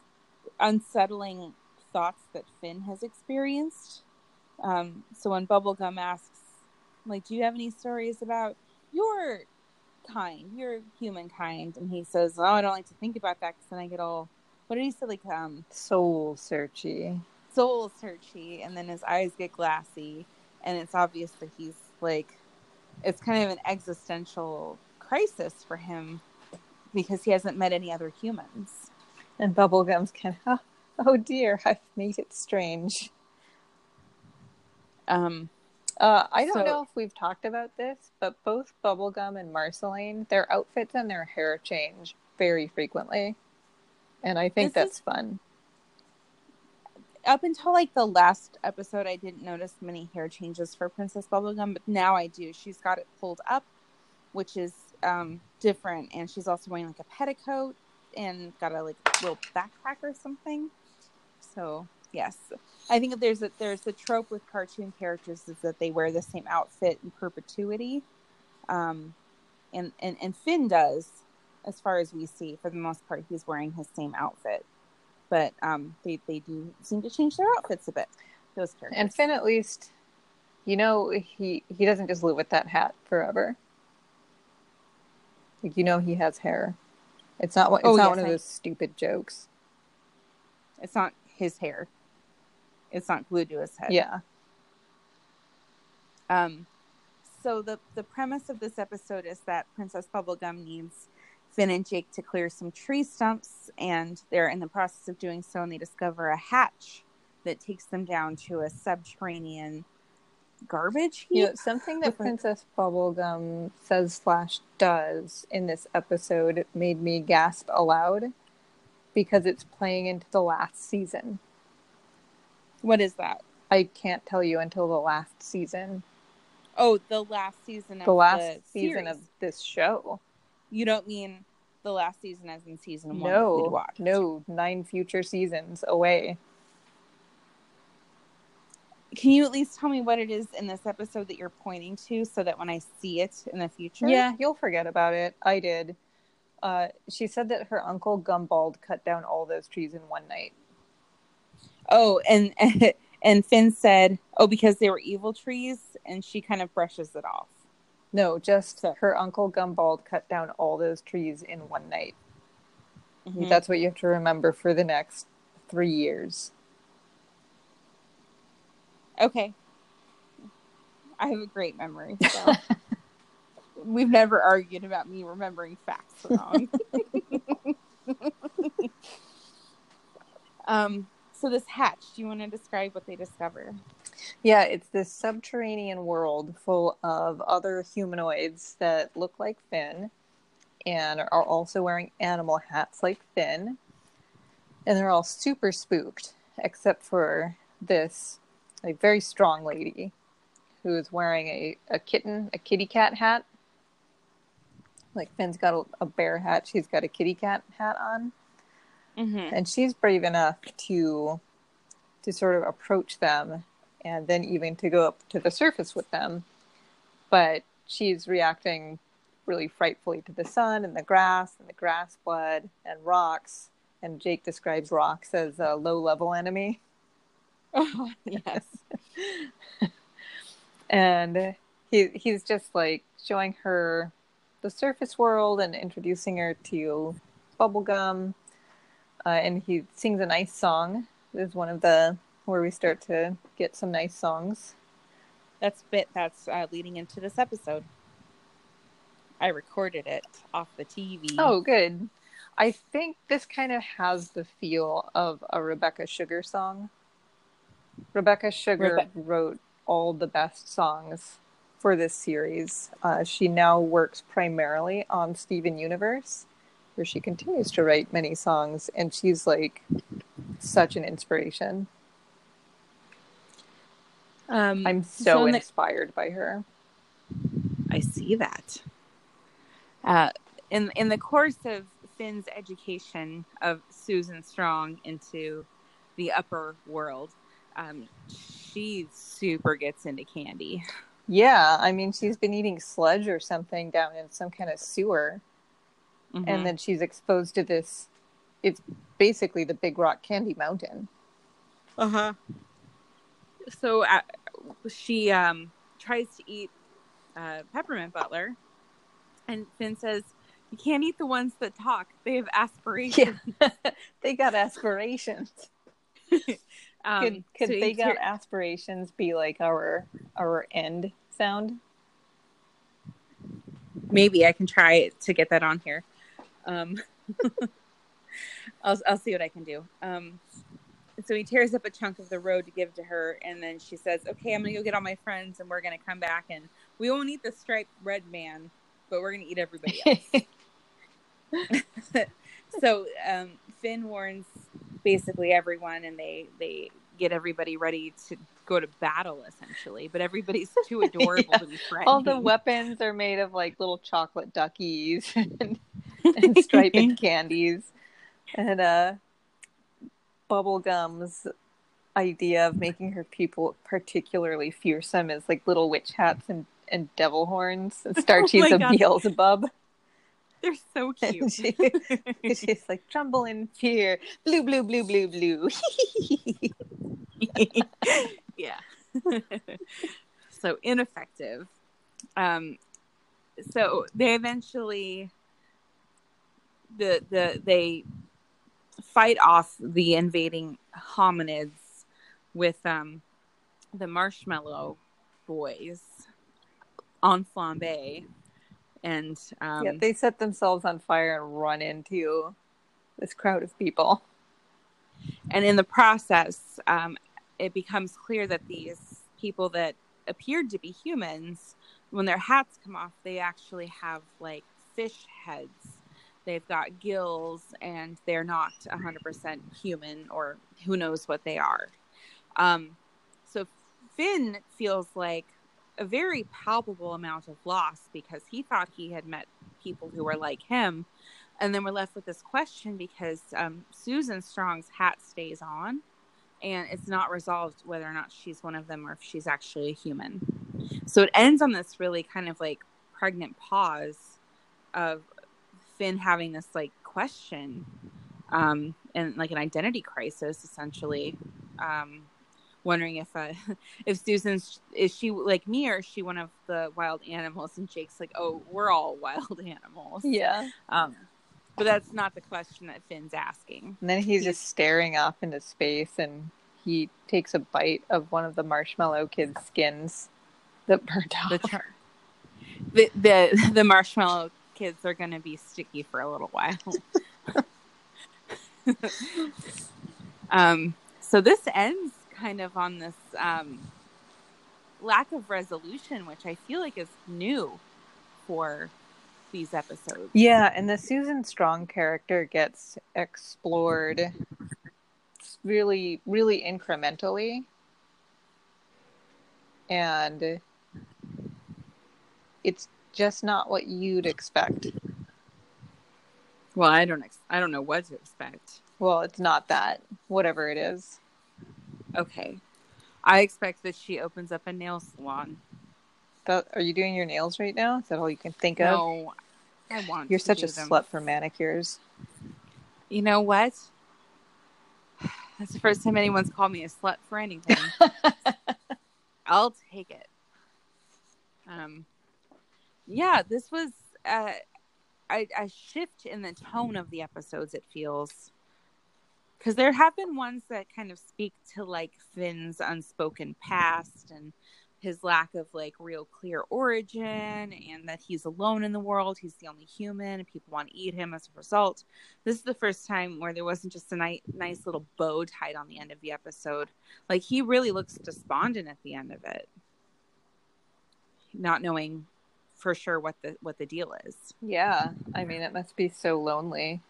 unsettling thoughts that Finn has experienced. Um so when Bubblegum asks like do you have any stories about your kind, your humankind and he says, "Oh, I don't like to think about that cuz then I get all what did he say like um Soul searchy. soul searchy and then his eyes get glassy and it's obvious that he's like it's kind of an existential crisis for him because he hasn't met any other humans And Bubblegum's kind of, oh, oh dear, I've made it strange. Um Uh, I don't So- know if we've talked about this, but both Bubblegum and Marceline, their outfits and their hair change very frequently. And I think that's fun. up until like the last episode i didn't notice many hair changes for princess bubblegum but now i do she's got it pulled up which is um different and she's also wearing like a petticoat and got a like little backpack or something so yes i think there's a there's a trope with cartoon characters is that they wear the same outfit in perpetuity um and and, and finn does as far as we see for the most part he's wearing his same outfit but um, they they do seem to change their outfits a bit. Those characters. And Finn, at least, you know, he he doesn't just live with that hat forever. Like, you know, he has hair. It's not. It's Oh, not yes, one of those stupid jokes. it's not his hair. It's not glued to his head. Yeah. Um. So the the premise of this episode is that Princess Bubblegum needs Finn and Jake to clear some tree stumps, and they're in the process of doing so, and they discover a hatch that takes them down to a subterranean garbage heap. You know, something that Princess Bubblegum says slash does in this episode made me gasp aloud because it's playing into the last season. What is that? I can't tell you until the last season. Oh, the last season of The last the season series. of this show. You don't mean the last season as in season one No, no, nine future seasons away. Can you at least tell me what it is in this episode that you're pointing to so that when I see it in the future? Yeah, you'll forget about it. I did. Uh, she said that her uncle Gumbald cut down all those trees in one night. Oh, and <laughs> and Finn said, "Oh, because they were evil trees," and she kind of brushes it off. No, just So- her uncle Gumbald cut down all those trees in one night. Mhm. That's what you have to remember for the next three years. Okay. I have a great memory. So. <laughs> We've never argued about me remembering facts wrong. <laughs> um. So this hatch. Do you want to describe what they discover? Yeah, it's this subterranean world full of other humanoids that look like Finn and are also wearing animal hats like Finn. And they're all super spooked, except for this like very strong lady who is wearing a, a kitten, a kitty cat hat. Like Finn's got a, a bear hat, she's got a kitty cat hat on Mm-hmm. and she's brave enough to to sort of approach them and then even to go up to the surface with them but she's reacting really frightfully to the sun and the grass and the grass blood and rocks and jake describes rocks as a low level enemy Oh, <laughs> yes. <laughs> and he he's just like showing her the surface world and introducing her to bubblegum uh, and he sings a nice song this is one of the where we start to get some nice songs That's bit that's uh, leading into this episode. I recorded it off the TV. oh good i think this kind of has the feel of a rebecca sugar song rebecca sugar Rebe- wrote all the best songs for this series. Uh, she now works primarily on Steven Universe, where she continues to write many songs, and she's like such an inspiration. Um, I'm so, so in the- inspired by her. I see that. Uh, in in the course of Finn's education of Susan Strong into the upper world, um, she super gets into candy. Yeah, I mean, she's been eating sludge or something down in some kind of sewer, Mhm. and then she's exposed to this. It's basically the Big Rock Candy Mountain. Uh-huh. So uh, she um, tries to eat uh, peppermint butler, and Finn says, "You can't eat the ones that talk. They have aspirations." <laughs> <laughs> they got aspirations. <laughs> Um, could could so they got hear- aspirations be like our our end sound? maybe I can try to get that on here. Um, <laughs> I'll I'll see what I can do. Um, so he tears up a chunk of the road to give to her, and then she says, "Okay, I'm gonna go get all my friends, and we're gonna come back, and we won't eat the striped red man, but we're gonna eat everybody <laughs> else." <laughs> so um, Finn warns basically everyone, and they they get everybody ready to go to battle essentially. But everybody's too adorable Yeah. to be threatened. All the weapons are made of like little chocolate duckies and, <laughs> and striped <laughs> candies, and uh, Bubblegum's idea of making her people particularly fearsome is like little witch hats and, and devil horns. And <laughs> Starchy's my a God. Beelzebub. They're so cute. she, she's like, tremble in fear. Blue, blue, blue, blue, blue. yeah. so ineffective. Um, so they eventually the the they fight off the invading hominids with um the marshmallow boys on flambe and um yeah, they set themselves on fire and run into this crowd of people. and in the process um, it becomes clear that these people that appeared to be humans when their hats come off they actually have like fish heads they've got gills and they're not 100% human or who knows what they are um, so finn feels like a very palpable amount of loss because he thought he had met people who were like him and then we're left with this question because um, Susan Strong's hat stays on, and it's not resolved whether or not she's one of them or if she's actually a human. So it ends on this really kind of like pregnant pause of Finn having this like question um, and like an identity crisis, essentially. Um, wondering if uh, <laughs> if Susan's is she like me or is she one of the wild animals? And Jake's like, oh, we're all <laughs> wild animals. Yeah. Um, but that's not the question that Finn's asking. And then he's He's- just staring off into space and he takes a bite of one of the marshmallow kids' skins that burnt off. The the, the <laughs> the marshmallow kids are going to be sticky for a little while. <laughs> um, so this ends kind of on this um, lack of resolution, which I feel like is new for these episodes. Yeah, and the Susan Strong character gets explored really, really incrementally. And it's just not what you'd expect. Well, I don't ex- I don't know what to expect. Well, it's not that, whatever it is. Okay. I expect that she opens up a nail salon. That, are you doing your nails right now? Is that all you can think of? No, I want. You're such a them. slut for manicures. You know what? <sighs> That's the first time anyone's called me a slut for anything. <laughs> I'll take it. Um, yeah, this was uh, a, a shift in the tone of the episodes. It feels because there have been ones that kind of speak to like Finn's unspoken past and his lack of like real clear origin, and that he's alone in the world. He's the only human, and people want to eat him as a result. This is the first time where there wasn't just a nice, nice little bow tied on the end of the episode. Like he really looks despondent at the end of it. not knowing for sure what the what the deal is. Yeah, I mean, it must be so lonely.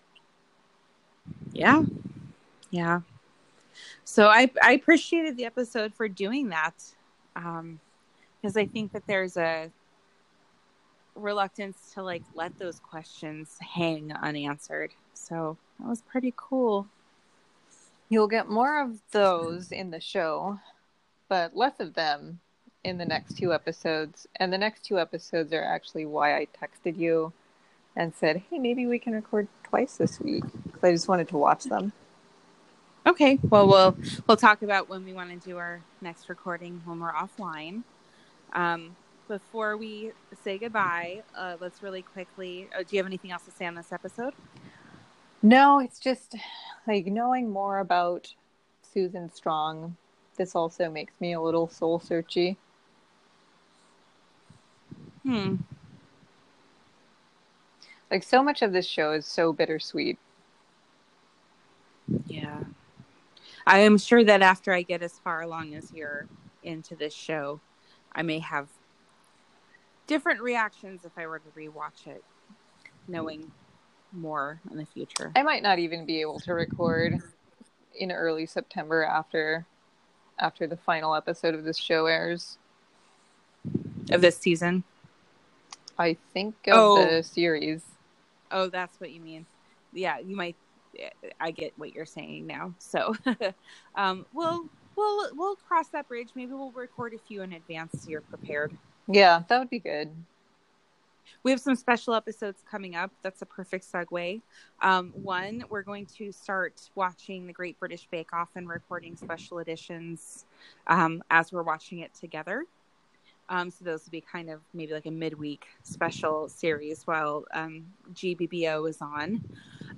Yeah. Yeah. So I I appreciated the episode for doing that. Um because I think that there's a reluctance to like let those questions hang unanswered. So that was pretty cool. You'll get more of those in the show, but less of them in the next two episodes. And the next two episodes are actually why I texted you and said, "Hey, maybe we can record twice this week." Because I just wanted to watch them. Okay. Well, we'll we'll talk about when we want to do our next recording when we're offline. Um, before we say goodbye, uh, let's really quickly. Uh, do you have anything else to say on this episode? No, it's just like knowing more about Susan Strong. This also makes me a little soul searchy. Hmm. Like so much of this show is so bittersweet. Yeah. I am sure that after I get as far along as you're into this show, I may have different reactions if I were to rewatch it, knowing more in the future. I might not even be able to record in early September after after the final episode of this show airs. Of this season? I think of Oh. the series. Oh, that's what you mean. Yeah, you might. I get what you're saying now. So, <laughs> um, we'll we'll we'll cross that bridge. Maybe we'll record a few in advance so you're prepared. Yeah, that would be good. We have some special episodes coming up. That's a perfect segue. Um, one, we're going to start watching the Great British Bake Off and recording special editions um, as we're watching it together. Um, so those will be kind of maybe like a midweek special series while um, GBBO is on.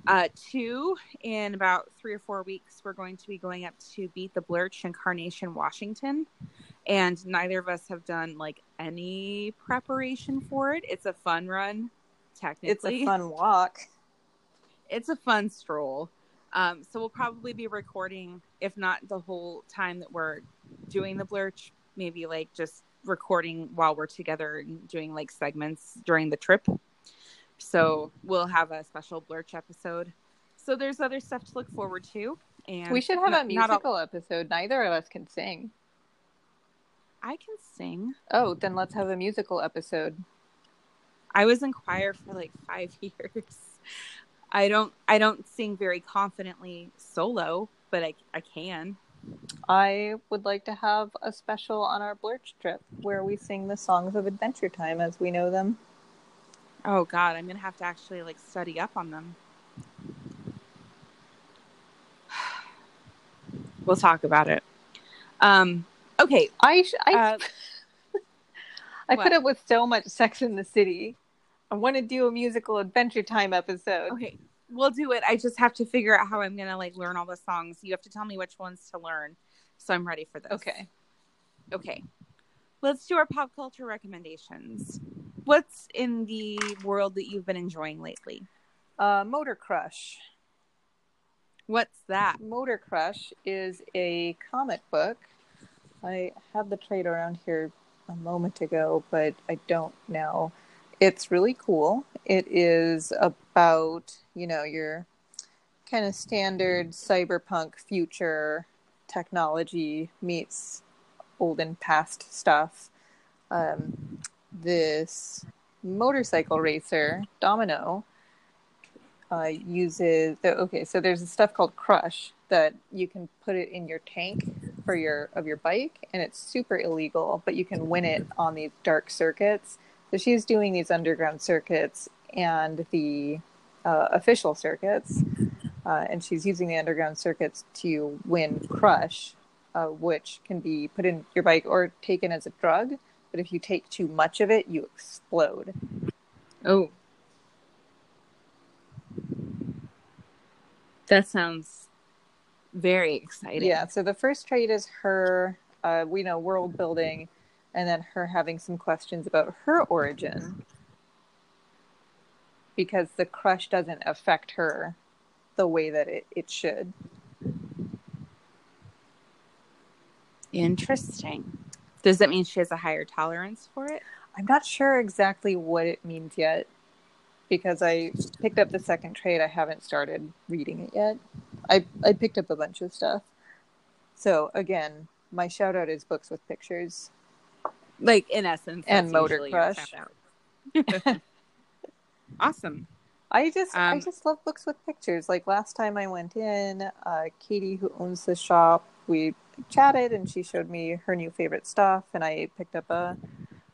Uh, two, in about three or four weeks, we're going to be going up to Beat the Blerch in Carnation, Washington. And neither of us have done like any preparation for it. It's a fun run, technically. It's a fun walk. It's a fun stroll. Um, so we'll probably be recording, if not the whole time that we're doing the blerch, maybe like just recording while we're together and doing like segments during the trip. So we'll have a special blerch episode. So there's other stuff to look forward to. And We should have a not all- musical episode. Neither of us can sing. I can sing. Oh, then let's have a musical episode. I was in choir for like five <laughs> years. I don't I don't sing very confidently solo, but I I can. I would like to have a special on our Blerch trip where we sing the songs of Adventure Time as we know them. Oh God, I'm gonna have to actually like study up on them. <sighs> We'll talk about it. Um, okay. I sh- I, Uh, <laughs> I what? put up with so much Sex in the City. I want to do a musical Adventure Time episode. Okay, we'll do it. I just have to figure out how I'm gonna like learn all the songs. You have to tell me which ones to learn, so I'm ready for this. Okay. Okay. Let's do our pop culture recommendations. What's in the world that you've been enjoying lately? Uh, Motor Crush. What's that? Motor Crush is a comic book. I had the trade around here a moment ago, but I don't now. It's really cool. It is about, you know, your kind of standard cyberpunk future technology meets olden past stuff. Um, this motorcycle racer, Domino, uh, uses the okay. So there's this stuff called Crush that you can put it in your tank for your of your bike, and it's super illegal, but you can win it on these dark circuits. So she's doing these underground circuits and the uh, official circuits, uh, and she's using the underground circuits to win Crush, uh, which can be put in your bike or taken as a drug. But if you take too much of it, you explode. Oh. That sounds very exciting. Yeah, so the first trait is her, uh, we know, world building, and then her having some questions about her origin. Because the crush doesn't affect her the way that it, it should. Interesting. Does that mean she has a higher tolerance for it? I'm not sure exactly what it means yet because I picked up the second trade. I haven't started reading it yet. I I picked up a bunch of stuff. So again, my shout out is books with pictures. Like in essence, And Motor Crush. <laughs> awesome. I just I Um, just love books with pictures. Like last time I went in, uh, Katie, who owns the shop, we chatted and she showed me her new favorite stuff, and I picked up a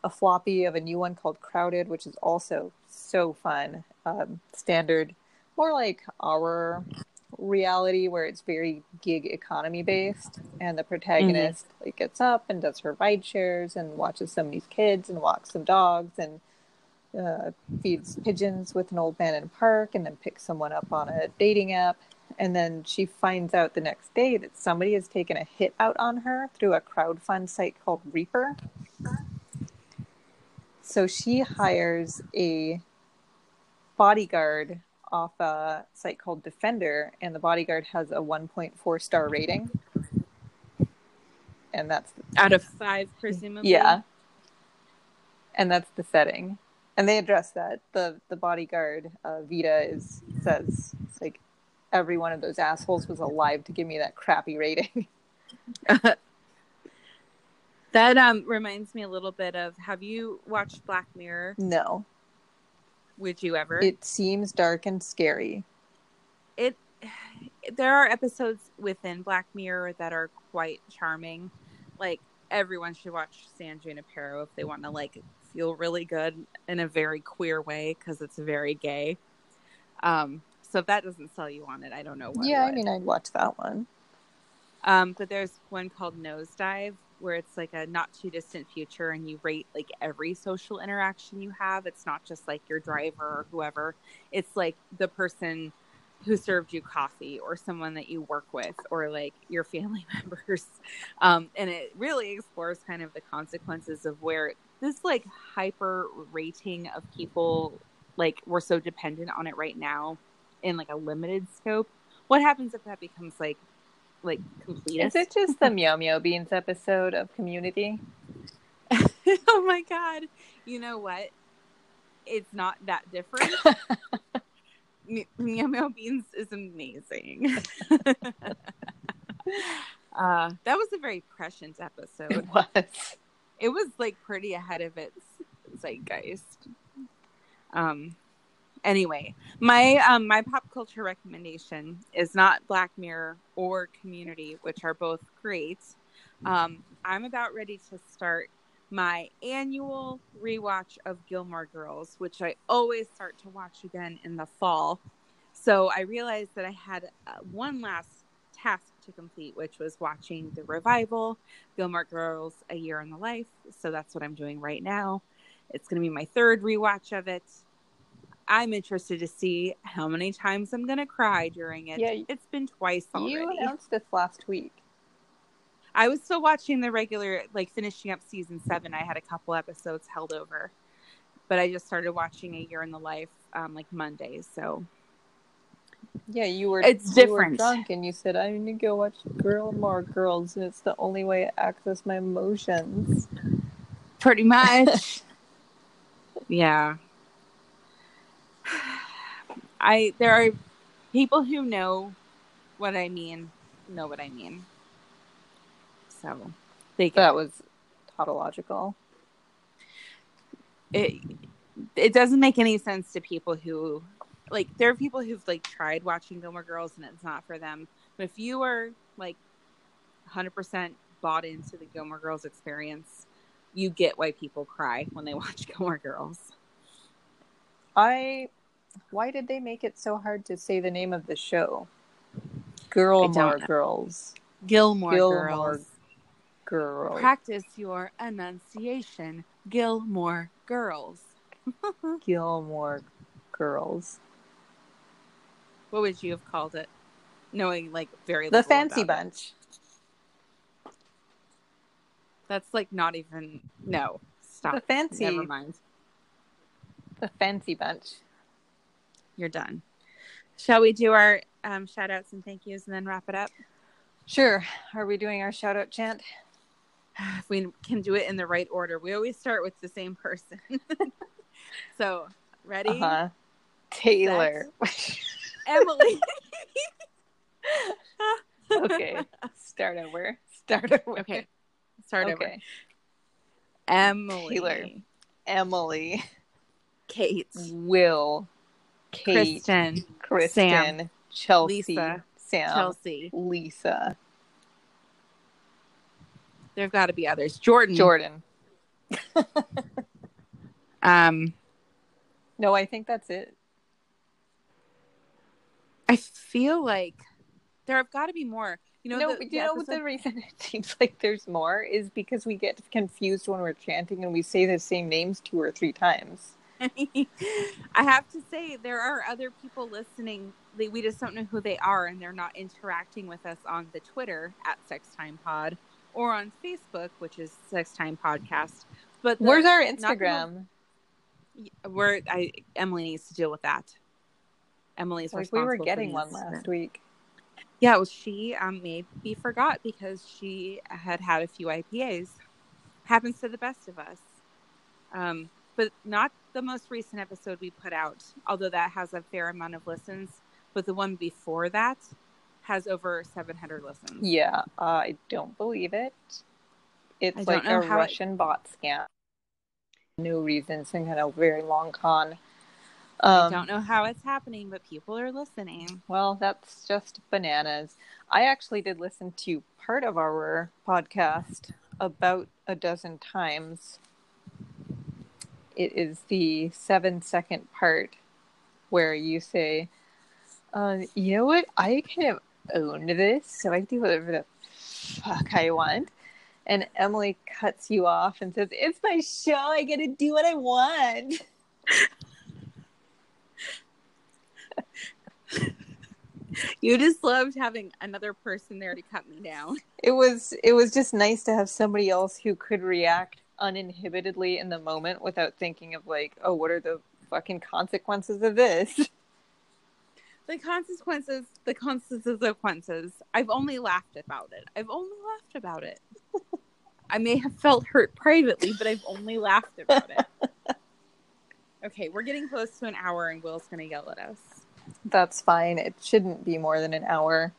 a floppy of a new one called Crowded, which is also so fun. Um, standard, more like our reality where it's very gig economy based, and the protagonist like gets up and does her ride shares and watches somebody's kids and walks some dogs and uh, feeds pigeons with an old man in a park and then picks someone up on a dating app. And then she finds out the next day that somebody has taken a hit out on her through a crowdfund site called Reaper. So she hires a bodyguard off a site called Defender, and the bodyguard has a 1.4 star rating. And that's Out of five, presumably. yeah. And that's the setting. And they address that. The the bodyguard, uh, Vita, is says it's like every one of those assholes was alive to give me that crappy rating. <laughs> That um reminds me a little bit of. Have you watched Black Mirror? no. Would you ever? It seems dark and scary. it there are episodes within Black Mirror that are quite charming. Like everyone should watch San Junipero if they want to like feel really good in a very queer way because it's very gay. Um, so if that doesn't sell you on it, I don't know what. yeah, I mean I'd watch that one. Um, but there's one called Nosedive where it's like a not too distant future and you rate like every social interaction you have. It's not just like your driver or whoever. It's like the person who served you coffee or someone that you work with or like your family <laughs> members. Um, and it really explores kind of the consequences of where this like hyper rating of people like we're so dependent on it right now in like a limited scope. What happens if that becomes like like complete? Is it just the Meow Meow Beans episode of Community? <laughs> oh my god! You know what? It's not that different. <laughs> Me- Meow Meow Beans is amazing. <laughs> uh, that was a very prescient episode. It was. It was like pretty ahead of its zeitgeist. Um. Anyway, my um my pop culture recommendation is not Black Mirror or Community, which are both great. Um, I'm about ready to start my annual rewatch of Gilmore Girls, which I always start to watch again in the fall. So I realized that I had uh, one last task to complete, which was watching the revival, Gilmore Girls A Year in the Life. So that's what I'm doing right now. It's going to be my third rewatch of it. I'm interested to see how many times I'm going to cry during it. Yeah, it's been twice already. You announced this last week. I was still watching the regular, like finishing up season seven. I had a couple episodes held over, but I just started watching A Year in the Life um, like Mondays. So Yeah, you were It's you were different. drunk and you said I need to go watch Girl More Girls and it's the only way I access my emotions. pretty much, <laughs> yeah. I there are people who know what I mean, know what I mean. So they get That was tautological. it it doesn't make any sense to people who like there are people who've like tried watching Gilmore Girls and it's not for them. But if you are like 100% bought into the Gilmore Girls experience, you get why people cry when they <laughs> watch Gilmore Girls. I why did they make it so hard to say the name of the show? Gilmore. Girls. Gilmore, Gilmore Girls. Girls. Practice your enunciation. Gilmore Girls. <laughs> Gilmore Girls. What would you have called it? Knowing like very The Fancy about it. Bunch. That's like not even no. Stop. The fancy Never mind. the Fancy Bunch. You're done. Shall we do our um, shout outs and thank yous and then wrap it up? Sure. Are we doing our shout out chant? if <sighs> we can do it in the right order. We always start with the same person. <laughs> so, ready? Uh-huh. Taylor. Emily. <laughs> okay. Start over. Start over. Okay. Start over. Emily. Taylor. Emily. Kate. Will. Kate. Kristen. Kristen. Sam, Chelsea. Lisa, Sam. Chelsea. Lisa. There've got to be others. Jordan. Jordan. <laughs> Um, No, I think that's it. I feel like there have got to be more. You know, no, the, you know episode- the reason <laughs> it seems like there's more is because we get confused when we're chanting and we say the same names two or three times. <laughs> I have to say there are other people listening. They, we just don't know who they are, and they're not interacting with us on the Twitter at Sex Time Pod or on Facebook, which is Sex Time Podcast. But the- Where's our Instagram? We're I Emily needs to deal with that. Emily's Like we were getting one last week. Yeah, well, she um, maybe forgot because she had had a few IPAs. Happens to the best of us. Um, but not the most recent episode we put out, although that has a fair amount of listens. But the one before that has over 700 listens. Yeah, I don't believe it. It's like a how it- Russian bot scam. No reason, some kind of very long con. Um, I don't know how it's happening, but people are listening. Well, that's just bananas. I actually did listen to part of our podcast about a dozen times. It is the seven second part where you say, uh, you know what? I kind of own this, so I do whatever the fuck I want. And Emily cuts you off and says, It's my show. I get to do what I want. <laughs> You just loved having another person there to cut me down. it was it was just nice to have somebody else who could react uninhibitedly in the moment without thinking of like oh what are the fucking consequences of this <laughs> The consequences, the consequences. I've only laughed about it. I've only laughed about it. I may have felt hurt privately, but I've only laughed about it. <laughs> Okay, we're getting close to an hour, and Will's going to yell at us. that's fine it shouldn't be more than an hour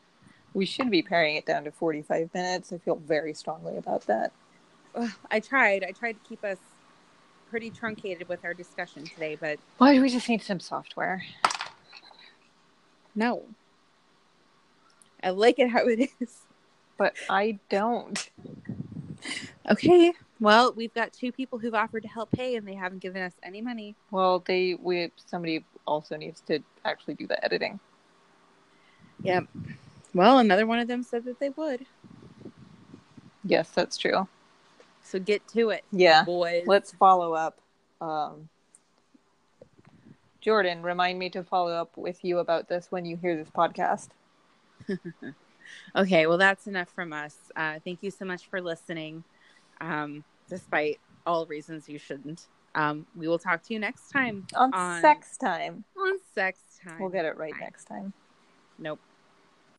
we should be paring it down to 45 minutes i feel very strongly about that Ugh, <sighs> I tried. I tried to keep us pretty truncated with our discussion today, but why do we just need some software no. I like it how it is. but i don't Okay. Well, we've got two people who've offered to help pay, and they haven't given us any money. well they we somebody also needs to actually do the editing Yep. Well, another one of them said that they would. yes that's true So get to it, yeah boys. let's follow up. Um, Jordan, remind me to follow up with you about this when you hear this podcast. <laughs> Okay. Well, that's enough from us. Uh, thank you so much for listening. Um, despite all reasons you shouldn't. Um, we will talk to you next time On, On- sex time. on sex time. We'll get it right Time. next time. Nope.